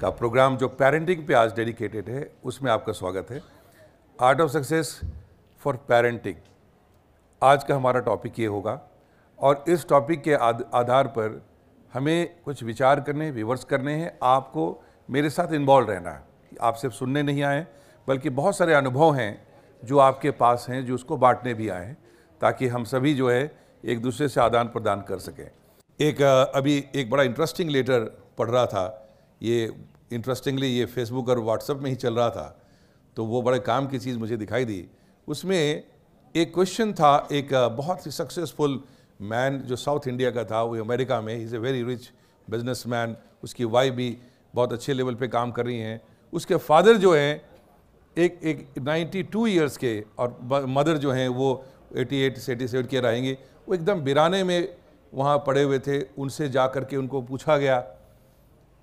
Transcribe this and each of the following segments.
का प्रोग्राम जो पेरेंटिंग पे आज डेडिकेटेड है, उसमें आपका स्वागत है। Art of success for parenting आज का हमारा टॉपिक ये होगा और इस टॉपिक के आधार पर हमें कुछ विचार करने, विवर्स करने हैं। आपको मेरे साथ इन्वॉल्व रहना है। आप सिर्फ़ सुनने नहीं आए, बल्कि बहुत सारे अनुभव हैं जो आपके पास हैं, जो उसको बांटने भी आए हैं, ताकि हम सभी जो है एक दूसरे से आदान प्रदान कर सकें। एक अभी एक बड़ा इंटरेस्टिंग लेटर पढ़ रहा था। ये इंटरेस्टिंगली ये फेसबुक और व्हाट्सएप में ही चल रहा था तो वो बड़े काम की चीज़ मुझे दिखाई दी। उसमें एक क्वेश्चन था, एक बहुत ही सक्सेसफुल मैन जो साउथ इंडिया का था, वो अमेरिका में is a very rich business man उसकी वाइफ भी बहुत अच्छे लेवल पे काम कर रही हैं। उसके फादर जो हैं, एक एक 92 ईयर्स के, और मदर जो हैं, वो 88 से 87 के रहेंगे। वो एकदम बिराने में वहाँ पड़े हुए थे, उनसे जा कर के उनको पूछा गया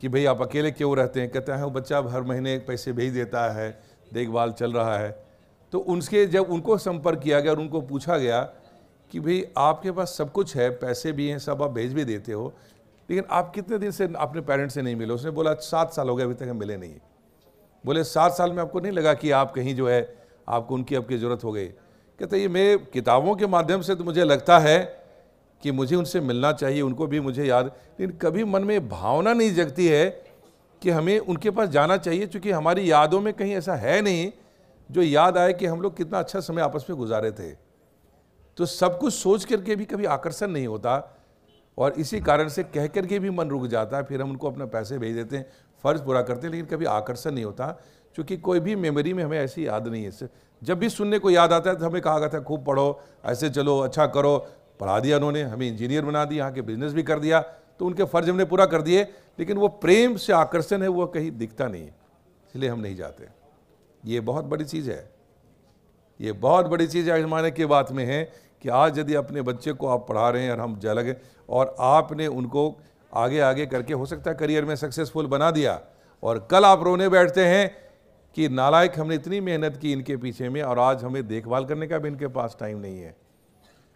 कि भाई आप अकेले क्यों रहते हैं? कहते हैं बच्चा हर महीने पैसे भेज देता है, देखभाल चल रहा है। तो उनके जब उनको संपर्क किया गया और उनको पूछा गया कि भाई आपके पास सब कुछ है, पैसे भी हैं, सब आप भेज भी देते हो, लेकिन आप कितने दिन से अपने पेरेंट्स से नहीं मिले? उसने बोला, सात साल हो गए, अभी तक हम मिले नहीं। बोले, सात साल में आपको नहीं लगा कि आप कहीं जो है, आपको उनकी आपकी ज़रूरत हो गई? कहते ये मैं किताबों के माध्यम से तो मुझे लगता है कि मुझे उनसे मिलना चाहिए, उनको भी मुझे याद। लेकिन कभी मन में भावना नहीं जगती है कि हमें उनके पास जाना चाहिए, क्योंकि हमारी यादों में कहीं ऐसा है नहीं जो याद आए कि हम लोग कितना अच्छा समय आपस में गुजारे थे। तो सब कुछ सोच करके भी कभी आकर्षण नहीं होता और इसी कारण से कह करके भी मन रुक जाता है, फिर हम उनको अपना पैसे भेज देते हैं, फ़र्ज़ पूरा करते हैं, लेकिन कभी आकर्षण नहीं होता, क्योंकि कोई भी मेमोरी में हमें ऐसी याद नहीं है। जब भी सुनने को याद आता है तो हमें कहा गया था खूब पढ़ो, ऐसे चलो अच्छा करो पढ़ा दिया उन्होंने, हमें इंजीनियर बना दिया, यहाँ के बिज़नेस भी कर दिया तो उनके फ़र्ज़ हमने पूरा कर दिए, लेकिन वो प्रेम से आकर्षण है, वो कहीं दिखता नहीं इसलिए हम नहीं जाते। ये बहुत बड़ी चीज़ है। ये बहुत बड़ी चीज़ है ज़माने की बात में है कि आज यदि अपने बच्चे को आप पढ़ा रहे हैं और हम जलग और आपने उनको आगे आगे करके, हो सकता है करियर में सक्सेसफुल बना दिया, और कल आप रोने बैठते हैं कि नालायक हमने इतनी मेहनत की इनके पीछे में, और आज हमें देखभाल करने का भी इनके पास टाइम नहीं है।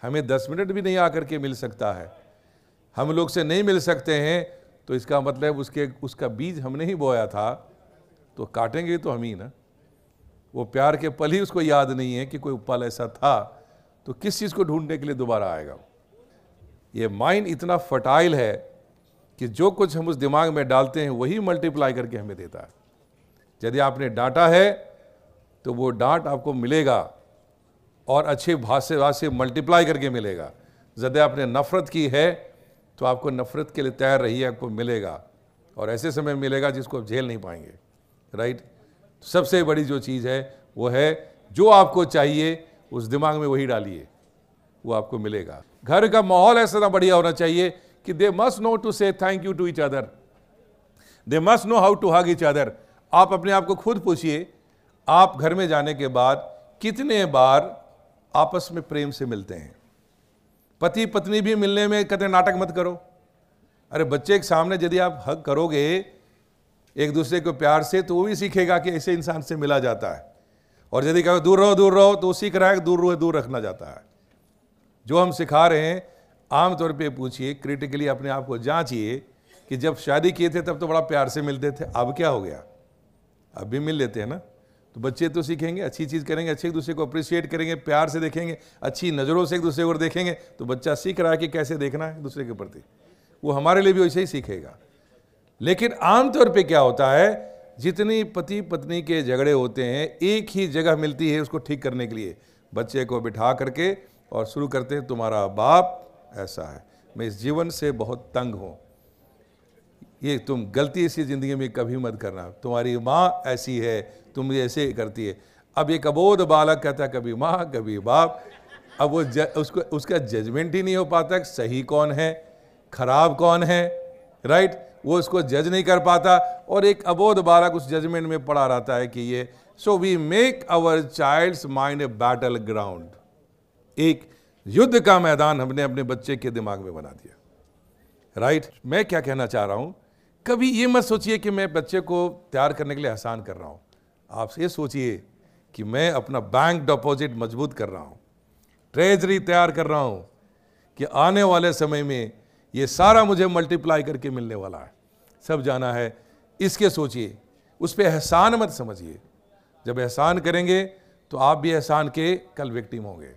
हमें दस मिनट भी नहीं आकर के मिल सकता है। हम लोग से नहीं मिल सकते हैं तो इसका मतलब उसके, उसका बीज हमने ही बोया था तो काटेंगे तो हम ही ना। वो प्यार के पल ही उसको याद नहीं है कि कोई पल ऐसा था तो किस चीज़ को ढूँढने के लिए दोबारा आएगा ये माइंड इतना फर्टाइल है कि जो कुछ हम उस दिमाग में डालते हैं, वही मल्टीप्लाई करके हमें देता है। यदि आपने डांटा है तो वो डांट आपको मिलेगा। और अच्छे भाषे भाषे मल्टीप्लाई करके मिलेगा। यदि आपने नफ़रत की है तो आपको नफ़रत के लिए तैयार रहिए, आपको मिलेगा। और ऐसे समय मिलेगा जिसको आप झेल नहीं पाएँगे राइट सबसे बड़ी जो चीज़ है, वो है जो आपको चाहिए, उस दिमाग में वही डालिए, वो आपको मिलेगा। घर का माहौल ऐसा ना बढ़िया होना चाहिए कि they must know to say thank you to each other they must know how to hug each other आप अपने आप को खुद पूछिए, आप घर में जाने के बाद कितने बार आपस में प्रेम से मिलते हैं। पति पत्नी भी मिलने में कहते नाटक मत करो। अरे बच्चे के सामने यदि आप हक करोगे एक दूसरे को प्यार से तो वो भी सीखेगा कि ऐसे इंसान से मिला जाता है। और यदि कहो, दूर रहो दूर रहो तो वो सीख रहा है दूर रहो, दूर रखना जाता है। जो हम सिखा रहे हैं आमतौर पे पूछिए क्रिटिकली अपने आप को जांचिए कि जब शादी किए थे, तब तो बड़ा प्यार से मिलते थे, अब क्या हो गया? अब भी मिल लेते हैं ना? तो बच्चे तो सीखेंगे, अच्छी चीज़ करेंगे, अच्छे एक दूसरे को अप्रिशिएट करेंगे, प्यार से देखेंगे, अच्छी नज़रों से एक दूसरे को देखेंगे तो बच्चा सीख रहा है कि कैसे देखना है दूसरे के प्रति। वो हमारे लिए भी वैसे ही सीखेगा। लेकिन आमतौर पे क्या होता है, जितनी पति पत्नी के झगड़े होते हैं, एक ही जगह मिलती है उसको ठीक करने के लिए। बच्चे को बिठा करके और शुरू करते हैं, तुम्हारा बाप ऐसा है। मैं इस जीवन से बहुत तंग हूँ। ये तुम गलती इसी ज़िंदगी में कभी मत करना। तुम्हारी माँ ऐसी है तुम ऐसे करती है। अब एक अबोध बालक कहता कभी माँ कभी बाप। अब वो ज, उसको उसका जजमेंट ही नहीं हो पाता सही कौन है खराब कौन है राइट वो उसको जज नहीं कर पाता। और एक अबोध बालक उस जजमेंट में पड़ा रहता है कि ये so we make our child's mind a battle ground एक युद्ध का मैदान हमने अपने बच्चे के दिमाग में बना दिया। Right right? मैं क्या कहना चाह रहा हूँ? कभी ये मत सोचिए कि मैं बच्चे को तैयार करने के लिए आसान कर रहा हूँ। आप ये सोचिए कि मैं अपना बैंक डिपॉजिट मज़बूत कर रहा हूँ। ट्रेजरी तैयार कर रहा हूँ कि आने वाले समय में ये सारा मुझे मल्टीप्लाई करके मिलने वाला है। सब जाना है। इसके सोचिए, उस पर एहसान मत समझिए। जब एहसान करेंगे तो आप भी एहसान के कल विक्टिम होंगे।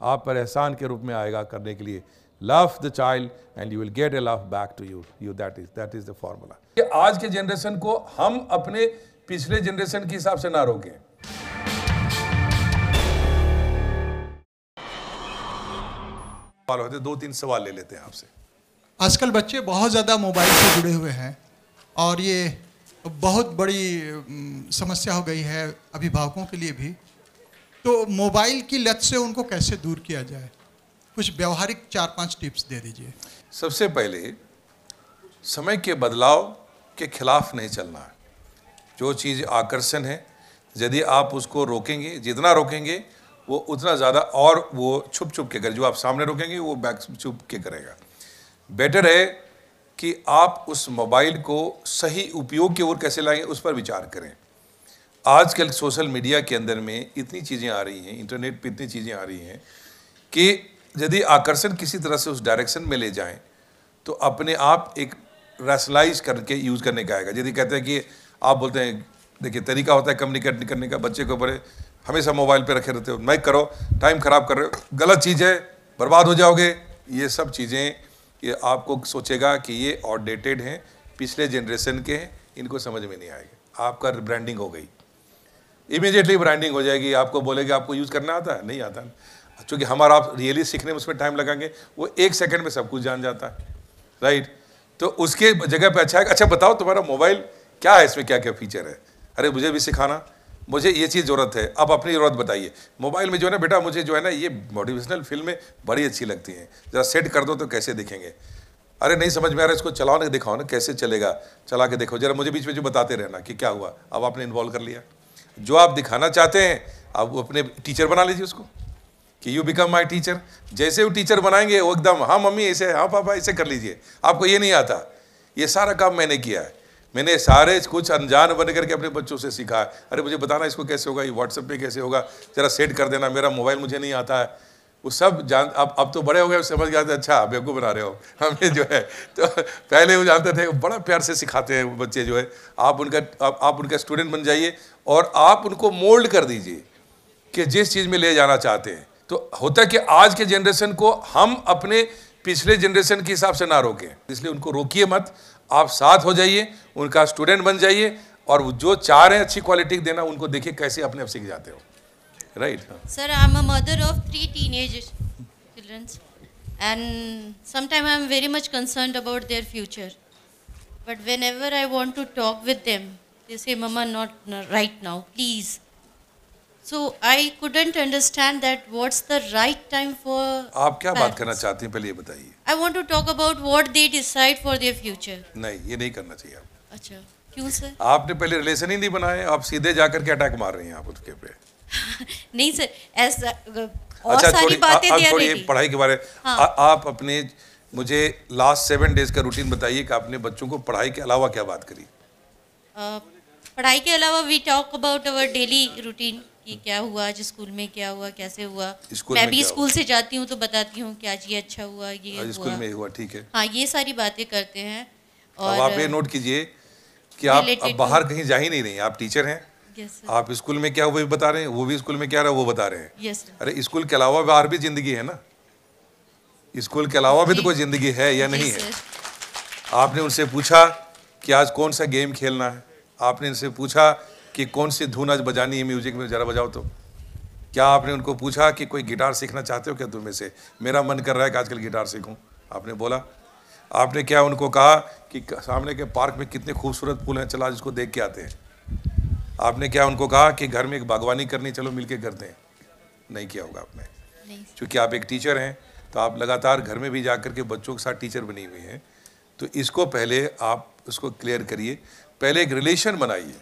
आप पर एहसान के रूप में आएगा करने के लिए। Love the child and you will get a love back to you you that is that is the formula आज के जनरेशन को हम अपने पिछले जनरेशन के हिसाब से ना रोकें। दो तीन सवाल ले लेते हैं आपसे। आजकल बच्चे बहुत ज़्यादा मोबाइल से जुड़े हुए हैं और ये बहुत बड़ी समस्या हो गई है अभिभावकों के लिए भी। तो मोबाइल की लत से उनको कैसे दूर किया जाए? कुछ व्यवहारिक चार पाँच टिप्स दे दीजिए। सबसे पहले, समय के बदलाव के खिलाफ नहीं चलना है। जो चीज़ आकर्षण है, यदि आप उसको रोकेंगे, जितना रोकेंगे, वो उतना ज़्यादा और वो छुप छुप के करे जो आप सामने रोकेंगे, वो बैक छुप के करेगा। बेटर है कि आप उस मोबाइल को सही उपयोग की ओर कैसे लाएँगे उस पर विचार करें। आजकल सोशल मीडिया के अंदर में इतनी चीज़ें आ रही हैं, इंटरनेट पर इतनी चीज़ें आ रही हैं कि यदि आकर्षण किसी तरह से उस डायरेक्शन में ले जाएँ तो अपने आप एक रैशनलाइज करके यूज़ करने का आएगा। यदि कहते हैं कि आप बोलते हैं, देखिए, तरीका होता है कम्युनिकेट करने का, बच्चे के ऊपर हमेशा मोबाइल पे रखे रहते हो, मैं करो टाइम ख़राब कर रहे हो, गलत चीज़ है, बर्बाद हो जाओगे। ये सब चीज़ें, ये आपको सोचेगा कि ये आउटडेटेड हैं, पिछले जनरेशन के हैं, इनको समझ में नहीं आएगा। आपका ब्रांडिंग हो गई। इमीडिएटली ब्रांडिंग हो जाएगी, आपको बोलेगे, आपको यूज़ करना आता है? नहीं आता चूँकि हमारा आप रियली सीखने में उसमें टाइम लगाएँगे, वो एक सेकंड में सब कुछ जान जाता है राइट तो उसके जगह पे अच्छा है अच्छा बताओ तुम्हारा मोबाइल क्या है, इसमें क्या क्या फीचर है? अरे मुझे भी सिखाना, मुझे ये चीज़ ज़रूरत है, आप अपनी ज़रूरत बताइए। मोबाइल में जो है ना बेटा, मुझे जो है ना ये मोटिवेशनल फ़िल्में बड़ी अच्छी लगती हैं। ज़रा सेट कर दो तो कैसे दिखेंगे? अरे नहीं समझ में आ रहा इसको चलाओ ना, दिखाओ ना, कैसे चलेगा? चला के देखो, जरा मुझे बीच में जो बताते रहना कि क्या हुआ, अब आपने इन्वॉल्व कर लिया। जो आप दिखाना चाहते हैं, आप अपने टीचर बना लीजिए उसको। कि यू बिकम माई टीचर जैसे वो टीचर बनाएँगे वो एकदम हाँ मम्मी ऐसे हाँ पापा ऐसे कर लीजिए। आपको ये नहीं आता। ये सारा काम मैंने किया है। मैंने सारे कुछ अनजान बन करके अपने बच्चों से सीखा है। अरे मुझे बताना इसको कैसे होगा ये व्हाट्सएप पे कैसे होगा? जरा सेट कर देना मेरा मोबाइल मुझे नहीं आता है। वो सब जान अब अब तो बड़े हो गए समझ गए अच्छा बेवकूफ़ बना रहे हो। हमें जो है तो पहले वो जानते थे बड़ा प्यार से सिखाते हैं बच्चे जो है। आप उनका आप, आप उनका स्टूडेंट बन जाइए और आप उनको मोल्ड कर दीजिए कि जिस चीज़ में ले जाना चाहते हैं। तो होता है कि आज के जनरेशन को हम अपने पिछले जनरेशन के हिसाब से ना रोकें इसलिए उनको रोकिए मत आप साथ हो जाइए उनका स्टूडेंट बन जाइए और जो चाह रहे हैं अच्छी क्वालिटी देना उनको देखिए कैसे अपने आप सीख जाते हो right sir I am a mother of three teenage childrens and sometimes I'm very much concerned about their future. But whenever I want to talk with them, they say, Mama, not right now, please. So I couldn't understand that what's the right time for. आप क्या बात करना चाहती हैं? पहले ये बताइए। I want to talk about what they decide for their future. नहीं ये नहीं करना चाहिए आप अच्छा क्यों सर आपने पहले रिलेशन ही नहीं बनाए आप सीधे जाकर के अटैक मार रही हैं आप उसके पे। नहीं सर ऐसा और अच्छा, सारी बातें आ, थोड़ी पढ़ाई के बारे हाँ. आ, आप अपने मुझे लास्ट सेवन डेज़ का रूटीन बताइए कि आपने बच्चों को पढ़ाई के अलावा क्या बात करी? पढ़ाई के अलावा we talk about our daily routine कि क्या हुआ आज स्कूल में क्या हुआ कैसे हुआ। मैं भी स्कूल से जाती हूँ तो बताती हूँ कि आज ये अच्छा हुआ ये स्कूल में हुआ ठीक है। हाँ ये सारी बातें करते हैं और आप ये नोट कीजिए कि आप अब बाहर कहीं जा ही नहीं रही आप टीचर हैं। Yes, आप स्कूल में क्या भी बता रहे हैं? वो भी स्कूल में क्या रहा वो बता रहे हैं। Yes, अरे स्कूल के अलावा बाहर भी ज़िंदगी है ना? स्कूल के अलावा भी तो कोई ज़िंदगी है या नहीं है? आपने उनसे पूछा कि आज कौन सा गेम खेलना है? आपने इनसे पूछा कि कौन सी धुन आज बजानी है म्यूज़िक में ज़रा बजाओ तो। क्या आपने उनको पूछा कि कोई गिटार सीखना चाहते हो क्या तुम में से? मेरा मन कर रहा है कि आजकल गिटार सीखूं। आपने बोला। आपने क्या उनको कहा कि सामने के पार्क में कितने खूबसूरत फूल हैं चला जिसको देख के आते हैं। आपने क्या उनको कहा कि घर में एक बागवानी करनी चलो मिलके करते हैं? नहीं किया होगा आपने। चूँकि आप एक टीचर हैं तो आप लगातार घर में भी जा कर के बच्चों के साथ टीचर बनी हुई हैं। तो इसको पहले आप उसको क्लियर करिए। पहले एक रिलेशन बनाइए।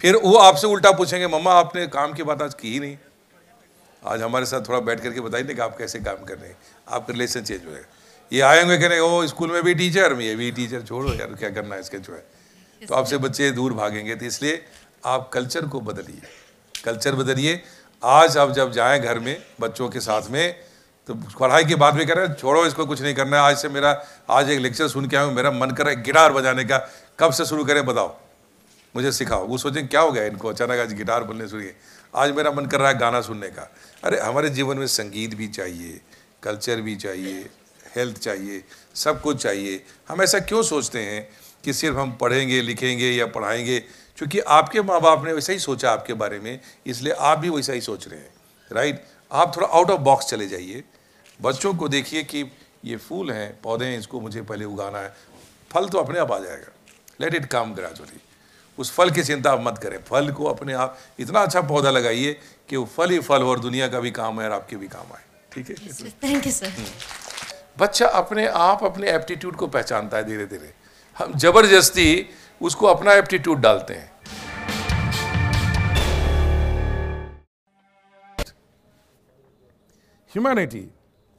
फिर वो आपसे उल्टा पूछेंगे मम्मा आपने काम की बात आज की ही नहीं। आज हमारे साथ थोड़ा बैठ करके बताइए ना कि आप कैसे काम कर रहे हैं। आपका रिलेशन चेंज हो ये आएँगे कह रहे ओ स्कूल में भी टीचर। में ये भी टीचर छोड़ो यार क्या करना है इसके जो है। तो आपसे बच्चे दूर भागेंगे। तो इसलिए आप कल्चर को बदलिए। कल्चर बदलिए। आज आप जब जाएँ घर में बच्चों के साथ में तो पढ़ाई की बात भी करें छोड़ो इसको कुछ नहीं करना है। आज से मेरा आज एक लेक्चर सुन के आऊँ मेरा मन कर रहा है गिटार बजाने का। कब से शुरू करें बताओ। मुझे सिखाओ। वो सोचें, क्या हो गया इनको? अचानक आज गिटार बोलने सुनिए आज मेरा मन कर रहा है गाना सुनने का। अरे, हमारे जीवन में संगीत भी चाहिए, कल्चर भी चाहिए, हेल्थ चाहिए, सब कुछ चाहिए। हम ऐसा क्यों सोचते हैं कि सिर्फ़ हम पढ़ेंगे, लिखेंगे या पढ़ाएँगे? क्योंकि आपके माँ बाप ने वैसा ही सोचा आपके बारे में, इसलिए आप भी वैसा ही सोच रहे हैं, राइट? आप थोड़ा आउट ऑफ़ बॉक्स चले जाइए। बच्चों को देखिए कि ये फूल हैं, पौधे हैं, इसको मुझे पहले उगाना है। फल तो अपने आप आ जाएगा। लेट इट कम ग्रेजुअली उस फल की चिंता आप मत करें। फल को अपने आप इतना अच्छा पौधा लगाइए कि वो फल ही फल हो और दुनिया का भी काम है और आपके भी काम आए। ठीक है? थैंक यू सर बच्चा अपने आप अपने एप्टीट्यूड को पहचानता है धीरे धीरे हम ज़बरदस्ती उसको अपना एप्टीट्यूड डालते हैं। ह्यूमैनिटी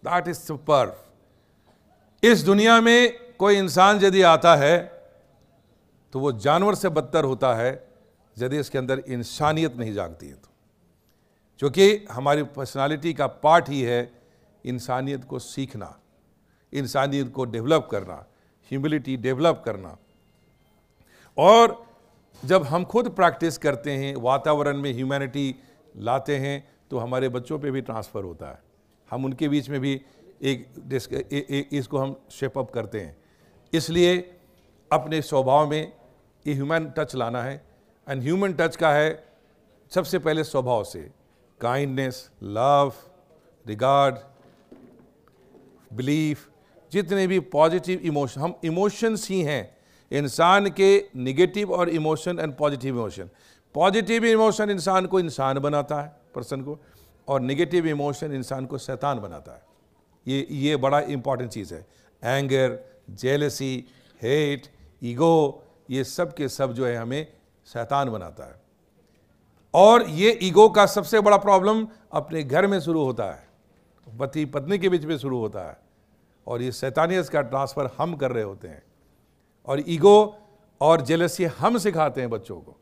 दैट इज़ सुपर इस दुनिया में कोई इंसान यदि आता है तो वो जानवर से बदतर होता है यदि इसके अंदर इंसानियत नहीं जागती है तो। क्योंकि हमारी पर्सनालिटी का पार्ट ही है इंसानियत को सीखना इंसानियत को डेवलप करना ह्यूमिलिटी डेवलप करना। और जब हम खुद प्रैक्टिस करते हैं वातावरण में ह्यूमैनिटी लाते हैं तो हमारे बच्चों पे भी ट्रांसफ़र होता है। हम उनके बीच में भी एक ए, ए, इसको हम शेप अप करते हैं। इसलिए अपने स्वभाव में ये ह्यूमन टच लाना है एंड ह्यूमन टच का है सबसे पहले स्वभाव से। काइंडनेस लव रिगार्ड बिलीफ जितने भी पॉजिटिव इमोशन हम इमोशंस ही हैं। इंसान के निगेटिव और emotion and positive emotion positive emotion इंसान को इंसान बनाता है पर्सन को, और निगेटिव इमोशन इंसान को शैतान बनाता है। ये ये बड़ा इंपॉर्टेंट चीज़ है। एंगर जेलसी हेट ईगो ये सब के सब जो है हमें शैतान बनाता है। और ये ईगो का सबसे बड़ा प्रॉब्लम अपने घर में शुरू होता है, पति पत्नी के बीच में शुरू होता है, और ये सैतानियत का ट्रांसफ़र हम कर रहे होते हैं। और ईगो और जेलसी हम सिखाते हैं बच्चों को।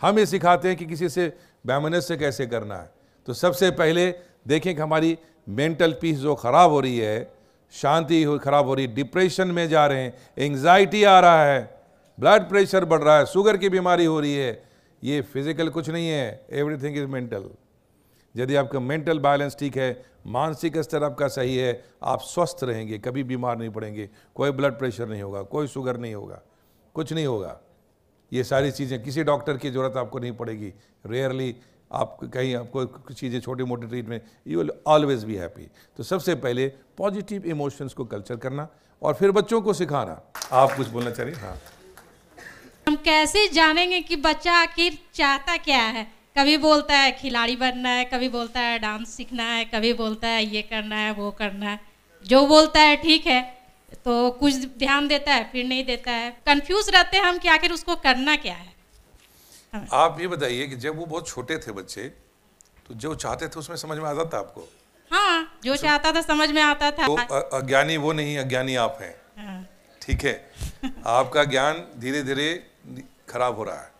हम ये सिखाते हैं कि किसी से बैमनस से कैसे करना है। तो सबसे पहले देखें कि हमारी मेंटल पीस जो ख़राब हो रही है, शांति ख़राब हो रही है डिप्रेशन में जा रहे हैं, एंग्जाइटी आ रहा है ब्लड प्रेशर बढ़ रहा है शुगर की बीमारी हो रही है, ये फ़िज़िकल कुछ नहीं है एवरीथिंग इज़ मेंटल यदि आपका मेंटल बैलेंस ठीक है, मानसिक स्तर आपका सही है, आप स्वस्थ रहेंगे, कभी बीमार नहीं पड़ेंगे, कोई ब्लड प्रेशर नहीं होगा, कोई शुगर नहीं होगा, कुछ नहीं होगा। ये सारी चीज़ें, किसी डॉक्टर की ज़रूरत आपको नहीं पड़ेगी। रेयरली आप कहीं आपको चीज़ें छोटी मोटी treatment you will always be happy तो सबसे पहले पॉजिटिव इमोशंस को कल्चर करना और फिर बच्चों को सिखाना। आप कुछ बोलना चाह रहे हाँ। कैसे जानेंगे कि बच्चा आखिर चाहता क्या है? कभी बोलता है खिलाड़ी बनना है कभी बोलता है डांस सीखना है कभी बोलता है ये करना है वो करना है। जो बोलता है ठीक है तो कुछ ध्यान देता है फिर नहीं देता है। कंफ्यूज रहते हैं हम कि आखिर उसको करना क्या है। आप ये बताइए कि जब वो बहुत छोटे थे बच्चे तो जो चाहते थे उसमें समझ में आता था आपको? हाँ जो चाहता था समझ में आता था। तो अज्ञानी वो नहीं अज्ञानी आप हैं। हाँ। ठीक है। आपका ज्ञान धीरे धीरे खराब हो रहा है।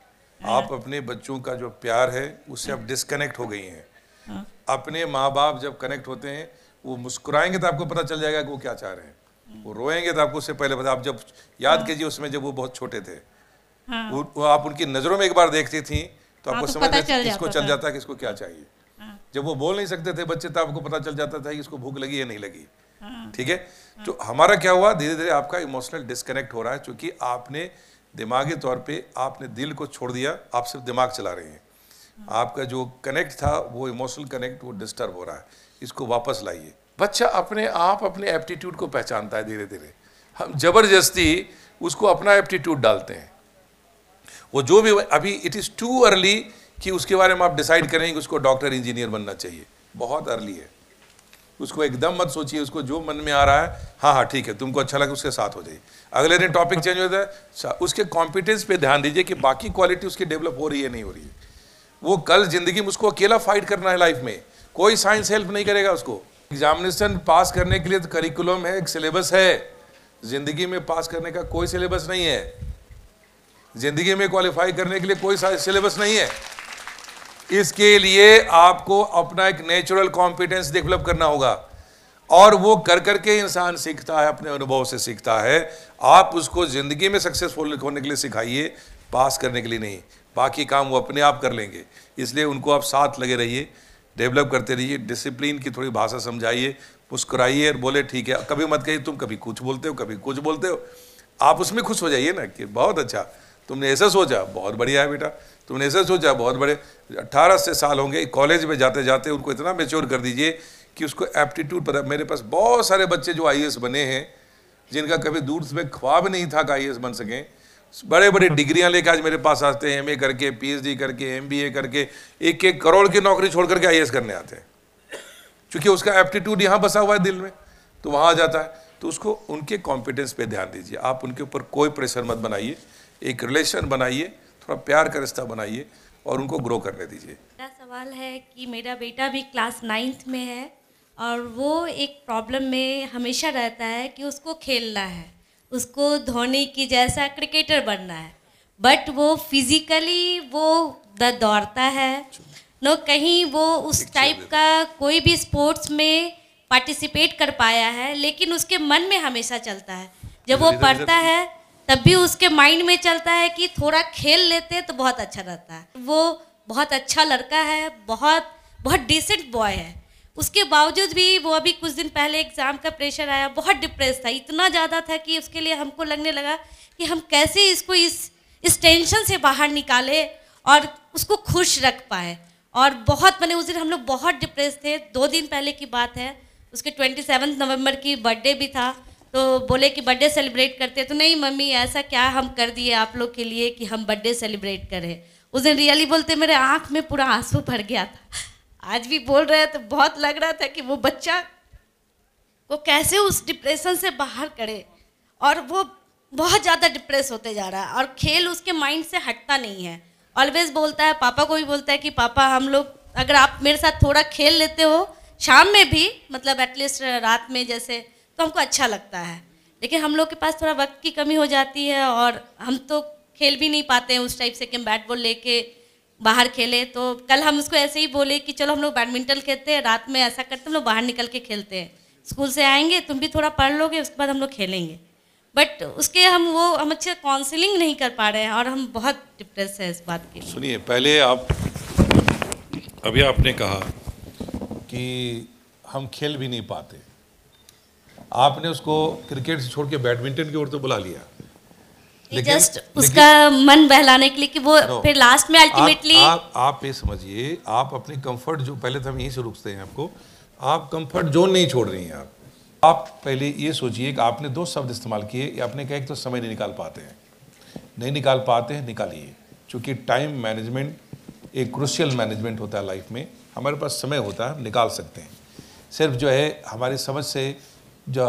आप अपने बच्चों का जो प्यार है उससे आप डिस्कनेक्ट हो गई हैं। हाँ। अपने माँ बाप जब कनेक्ट होते हैं वो मुस्कुराएँगे तो आपको पता चल जाएगा कि वो क्या चाह रहे हैं। वो रोएँगे तो आपको उससे पहले पता आप जब याद हाँ। कीजिए उसमें जब वो बहुत छोटे थे हाँ। वो, वो आप उनकी नज़रों में एक बार देखती थी तो आपको तो समझ इसको चल जाता है कि इसको क्या चाहिए। जब वो बोल नहीं सकते थे बच्चे तो आपको पता चल जाता था कि इसको भूख लगी या नहीं लगी। ठीक है? तो हमारा क्या हुआ? धीरे धीरे आपका इमोशनल डिस्कनेक्ट हो रहा है क्योंकि आपने दिमागी तौर पे आपने दिल को छोड़ दिया, आप सिर्फ़ दिमाग चला रहे हैं। आपका जो कनेक्ट था, वो इमोशनल कनेक्ट वो डिस्टर्ब हो रहा है। इसको वापस लाइए। बच्चा अपने आप, अपने एप्टीट्यूड को पहचानता है धीरे धीरे हम ज़बरदस्ती उसको अपना एप्टीट्यूड डालते हैं। वो जो भी, अभी इट इज़ टू अर्ली कि उसके बारे में आप डिसाइड करेंगे कि उसको डॉक्टर इंजीनियर बनना चाहिए। बहुत अर्ली है। उसको एकदम मत सोचिए, उसको जो मन में आ रहा है हाँ हाँ ठीक है, तुमको अच्छा लगे, उसके साथ हो जाइए। अगले दिन टॉपिक चेंज होता है उसके कॉम्पिटेंस पे ध्यान दीजिए कि बाकी क्वालिटी उसकी डेवलप हो रही है, नहीं हो रही है। वो कल ज़िंदगी में उसको अकेला फाइट करना है लाइफ में। कोई साइंस हेल्प नहीं करेगा उसको। एग्जामिनेशन पास करने के लिए तो करिकुलम है, एक सिलेबस है। ज़िंदगी में पास करने का कोई सिलेबस नहीं है। ज़िंदगी में क्वालिफाई करने के लिए कोई सिलेबस नहीं है। इसके लिए आपको अपना एक नेचुरल कॉम्पिटेंस डेवलप करना होगा। और वो कर करके इंसान सीखता है, अपने अनुभव से सीखता है। आप उसको ज़िंदगी में सक्सेसफुल होने के लिए सिखाइए पास करने के लिए नहीं। बाकी काम वो अपने आप कर लेंगे। इसलिए उनको आप साथ लगे रहिए डेवलप करते रहिए डिसिप्लिन की थोड़ी भाषा समझाइए, मुस्कुराइए और बोले, ठीक है, कभी मत कहिए, तुम कभी कुछ बोलते हो, कभी कुछ बोलते हो। आप उसमें खुश हो जाइए ना कि बहुत अच्छा तुमने ऐसा सोचा, बहुत बढ़िया है बेटा। तुमने ऐसा सोचा बहुत बड़े अट्ठारह से साल होंगे कॉलेज में जाते जाते उनको इतना मेच्योर कर दीजिए कि उसको एप्टीट्यूड पता मेरे पास बहुत सारे बच्चे जो आईएएस बने हैं जिनका कभी दूर में ख्वाब नहीं था कि आईएएस बन सकें। बड़े बड़े डिग्रियाँ लेकर आज मेरे पास आते हैं एमए करके पीएचडी करके एमबीए करके एक एक करोड़ की नौकरी छोड़ करके आईएएस करने आते हैं। क्योंकि उसका एप्टीट्यूड यहाँ बसा हुआ है दिल में तो वहाँ आ जाता है। तो उसको उनके कॉम्पिटेंस पे ध्यान दीजिए। आप उनके ऊपर कोई प्रेशर मत बनाइए एक रिलेशन बनाइए थोड़ा प्यार का रिश्ता बनाइए और उनको ग्रो करने दीजिए। मेरा सवाल है कि मेरा बेटा भी क्लास नाइन्थ में है और वो एक प्रॉब्लम में हमेशा रहता है कि उसको खेलना है उसको धोनी की जैसा क्रिकेटर बनना है बट वो फिजिकली वो दौड़ता है। न कहीं वो उस टाइप का कोई भी स्पोर्ट्स में पार्टिसिपेट कर पाया है लेकिन उसके मन में हमेशा चलता है। जब वो पढ़ता है तब भी उसके माइंड में चलता है कि थोड़ा खेल लेते तो बहुत अच्छा रहता है। वो बहुत अच्छा लड़का है, बहुत बहुत डिसेंट बॉय है। उसके बावजूद भी वो अभी कुछ दिन पहले एग्ज़ाम का प्रेशर आया, बहुत डिप्रेस था। इतना ज़्यादा था कि उसके लिए हमको लगने लगा कि हम कैसे इसको इस इस टेंशन से बाहर निकाले और उसको खुश रख पाए। और बहुत, मैंने उस दिन हम लोग बहुत डिप्रेस थे। दो दिन पहले की बात है, उसके ट्वेंटी सेवन नवंबर की बर्थडे भी था। तो बोले कि बर्थडे सेलिब्रेट करते तो नहीं, मम्मी, ऐसा क्या हम कर दिए आप लोग के लिए कि हम बर्थडे सेलिब्रेट करें? उस दिन रियली बोलते, मेरे आँख में पूरा आँसू भर गया था। आज भी बोल रहे तो बहुत लग रहा था कि वो बच्चा को कैसे उस डिप्रेशन से बाहर करे। और वो बहुत ज़्यादा डिप्रेस होते जा रहा है। और खेल उसके माइंड से हटता नहीं है। ऑलवेज बोलता है, पापा को भी बोलता है कि, पापा, हम लोग अगर आप मेरे साथ थोड़ा खेल लेते हो, शाम में भी मतलब एटलीस्ट रात में जैसे तो हमको अच्छा लगता है। लेकिन हम लोग के पास थोड़ा वक्त की कमी हो जाती है और हम तो खेल भी नहीं पाते हैं उस टाइप से कि हम बैट बॉल लेके बाहर खेले। तो कल हम उसको ऐसे ही बोले कि चलो हम लोग बैडमिंटन खेलते हैं, रात में ऐसा करते हम लोग बाहर निकल के खेलते हैं। स्कूल से आएँगे, तुम भी थोड़ा पढ़ लोगे, उसके बाद हम लोग खेलेंगे। बट उसके हम वो, हम अच्छे काउंसलिंग नहीं कर पा रहे हैं और हम बहुत डिप्रेस है इस बात के सुनिए, पहले आप, अभी आपने कहा कि हम खेल भी नहीं पाते। आपने उसको क्रिकेट से छोड़ के बैडमिंटन की ओर तो बुला लिया। लेकिन जस्ट उसका मन बहलाने के लिए कि वो no, फिर लास्ट में अल्टीमेटली आप, आप ये समझिए आप अपनी कंफर्ट जो पहले तो हम यहीं से रुकते हैं आपको आप कंफर्ट जोन नहीं छोड़ रही हैं आप। आप पहले ये सोचिए कि आपने दो शब्द इस्तेमाल किए आपने कहा कि तो समय नहीं निकाल पाते हैं। नहीं निकाल पाते हैं निकालिए। क्योंकि टाइम मैनेजमेंट एक क्रुशियल मैनेजमेंट होता है लाइफ में हमारे पास समय होता है निकाल सकते हैं। सिर्फ़ जो है हमारी समझ से जो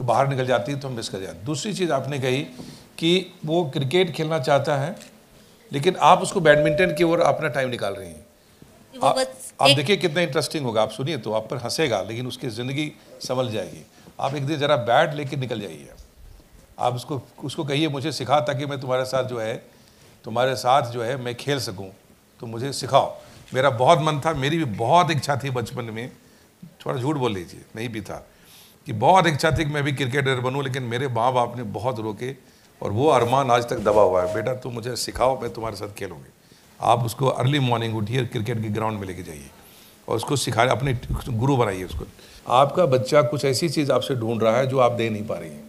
बाहर निकल जाती है तो हम मिस कर जाते दूसरी चीज़ आपने कही कि वो क्रिकेट खेलना चाहता है लेकिन आप उसको बैडमिंटन की ओर अपना टाइम निकाल रही हैं। आप, आप देखिए कितना इंटरेस्टिंग होगा आप सुनिए तो आप पर हंसेगा लेकिन उसकी ज़िंदगी संभल जाएगी। आप एक दिन ज़रा बैट लेके निकल जाइए। आप उसको उसको कहिए मुझे सिखा ताकि मैं तुम्हारे साथ जो है तुम्हारे साथ जो है मैं खेल सकूँ। तो मुझे सिखाओ। मेरा बहुत मन था मेरी भी बहुत इच्छा थी बचपन में। थोड़ा झूठ बोल लीजिए नहीं भी था। कि बहुत इच्छा थी कि मैं भी क्रिकेटर बनूं, लेकिन मेरे माँ बाप ने बहुत रोके और वो अरमान आज तक दबा हुआ है। बेटा तुम मुझे सिखाओ, मैं तुम्हारे साथ खेलूँगी। आप उसको अर्ली मॉर्निंग उठिए क्रिकेट के ग्राउंड में लेके जाइए और उसको सिखाए, अपने गुरु बनाइए उसको। आपका बच्चा कुछ ऐसी चीज़ आपसे ढूंढ रहा है जो आप दे नहीं पा रही हैं।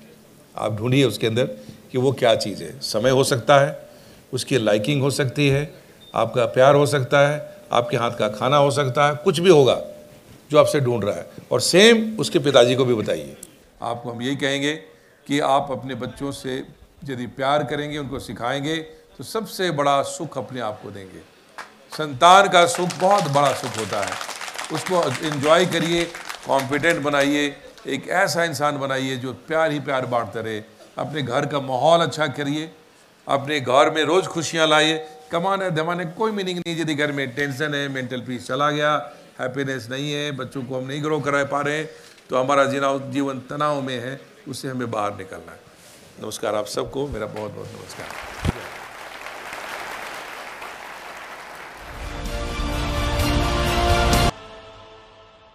आप ढूंढिए उसके अंदर कि वो क्या चीज़ है। समय हो सकता है, उसकी लाइकिंग हो सकती है, आपका प्यार हो सकता है, आपके हाथ का खाना हो सकता है, कुछ भी होगा। जो आपसे ढूंढ रहा है। और सेम उसके पिताजी को भी बताइए। आपको हम यही कहेंगे कि आप अपने बच्चों से यदि प्यार करेंगे, उनको सिखाएँगे तो सबसे बड़ा सुख अपने आप को देंगे। संतान का सुख बहुत बड़ा सुख होता है। उसको इन्जॉय करिए कॉम्पिटेंट बनाइए, एक ऐसा इंसान बनाइए जो प्यार ही प्यार बांटते रहे। अपने घर का माहौल अच्छा करिए, अपने घर में रोज़ खुशियाँ लाइए। कमाने धमाने कोई मीनिंग नहीं यदि घर में टेंशन है मेंटल पीस चला गया हैप्पीनेस नहीं है, बच्चों को हम नहीं ग्रो करा पा रहे तो हमारा जीना जीवन तनाव में है, उससे हमें बाहर निकलना है। नमस्कार आप सबको, मेरा बहुत बहुत नमस्कार।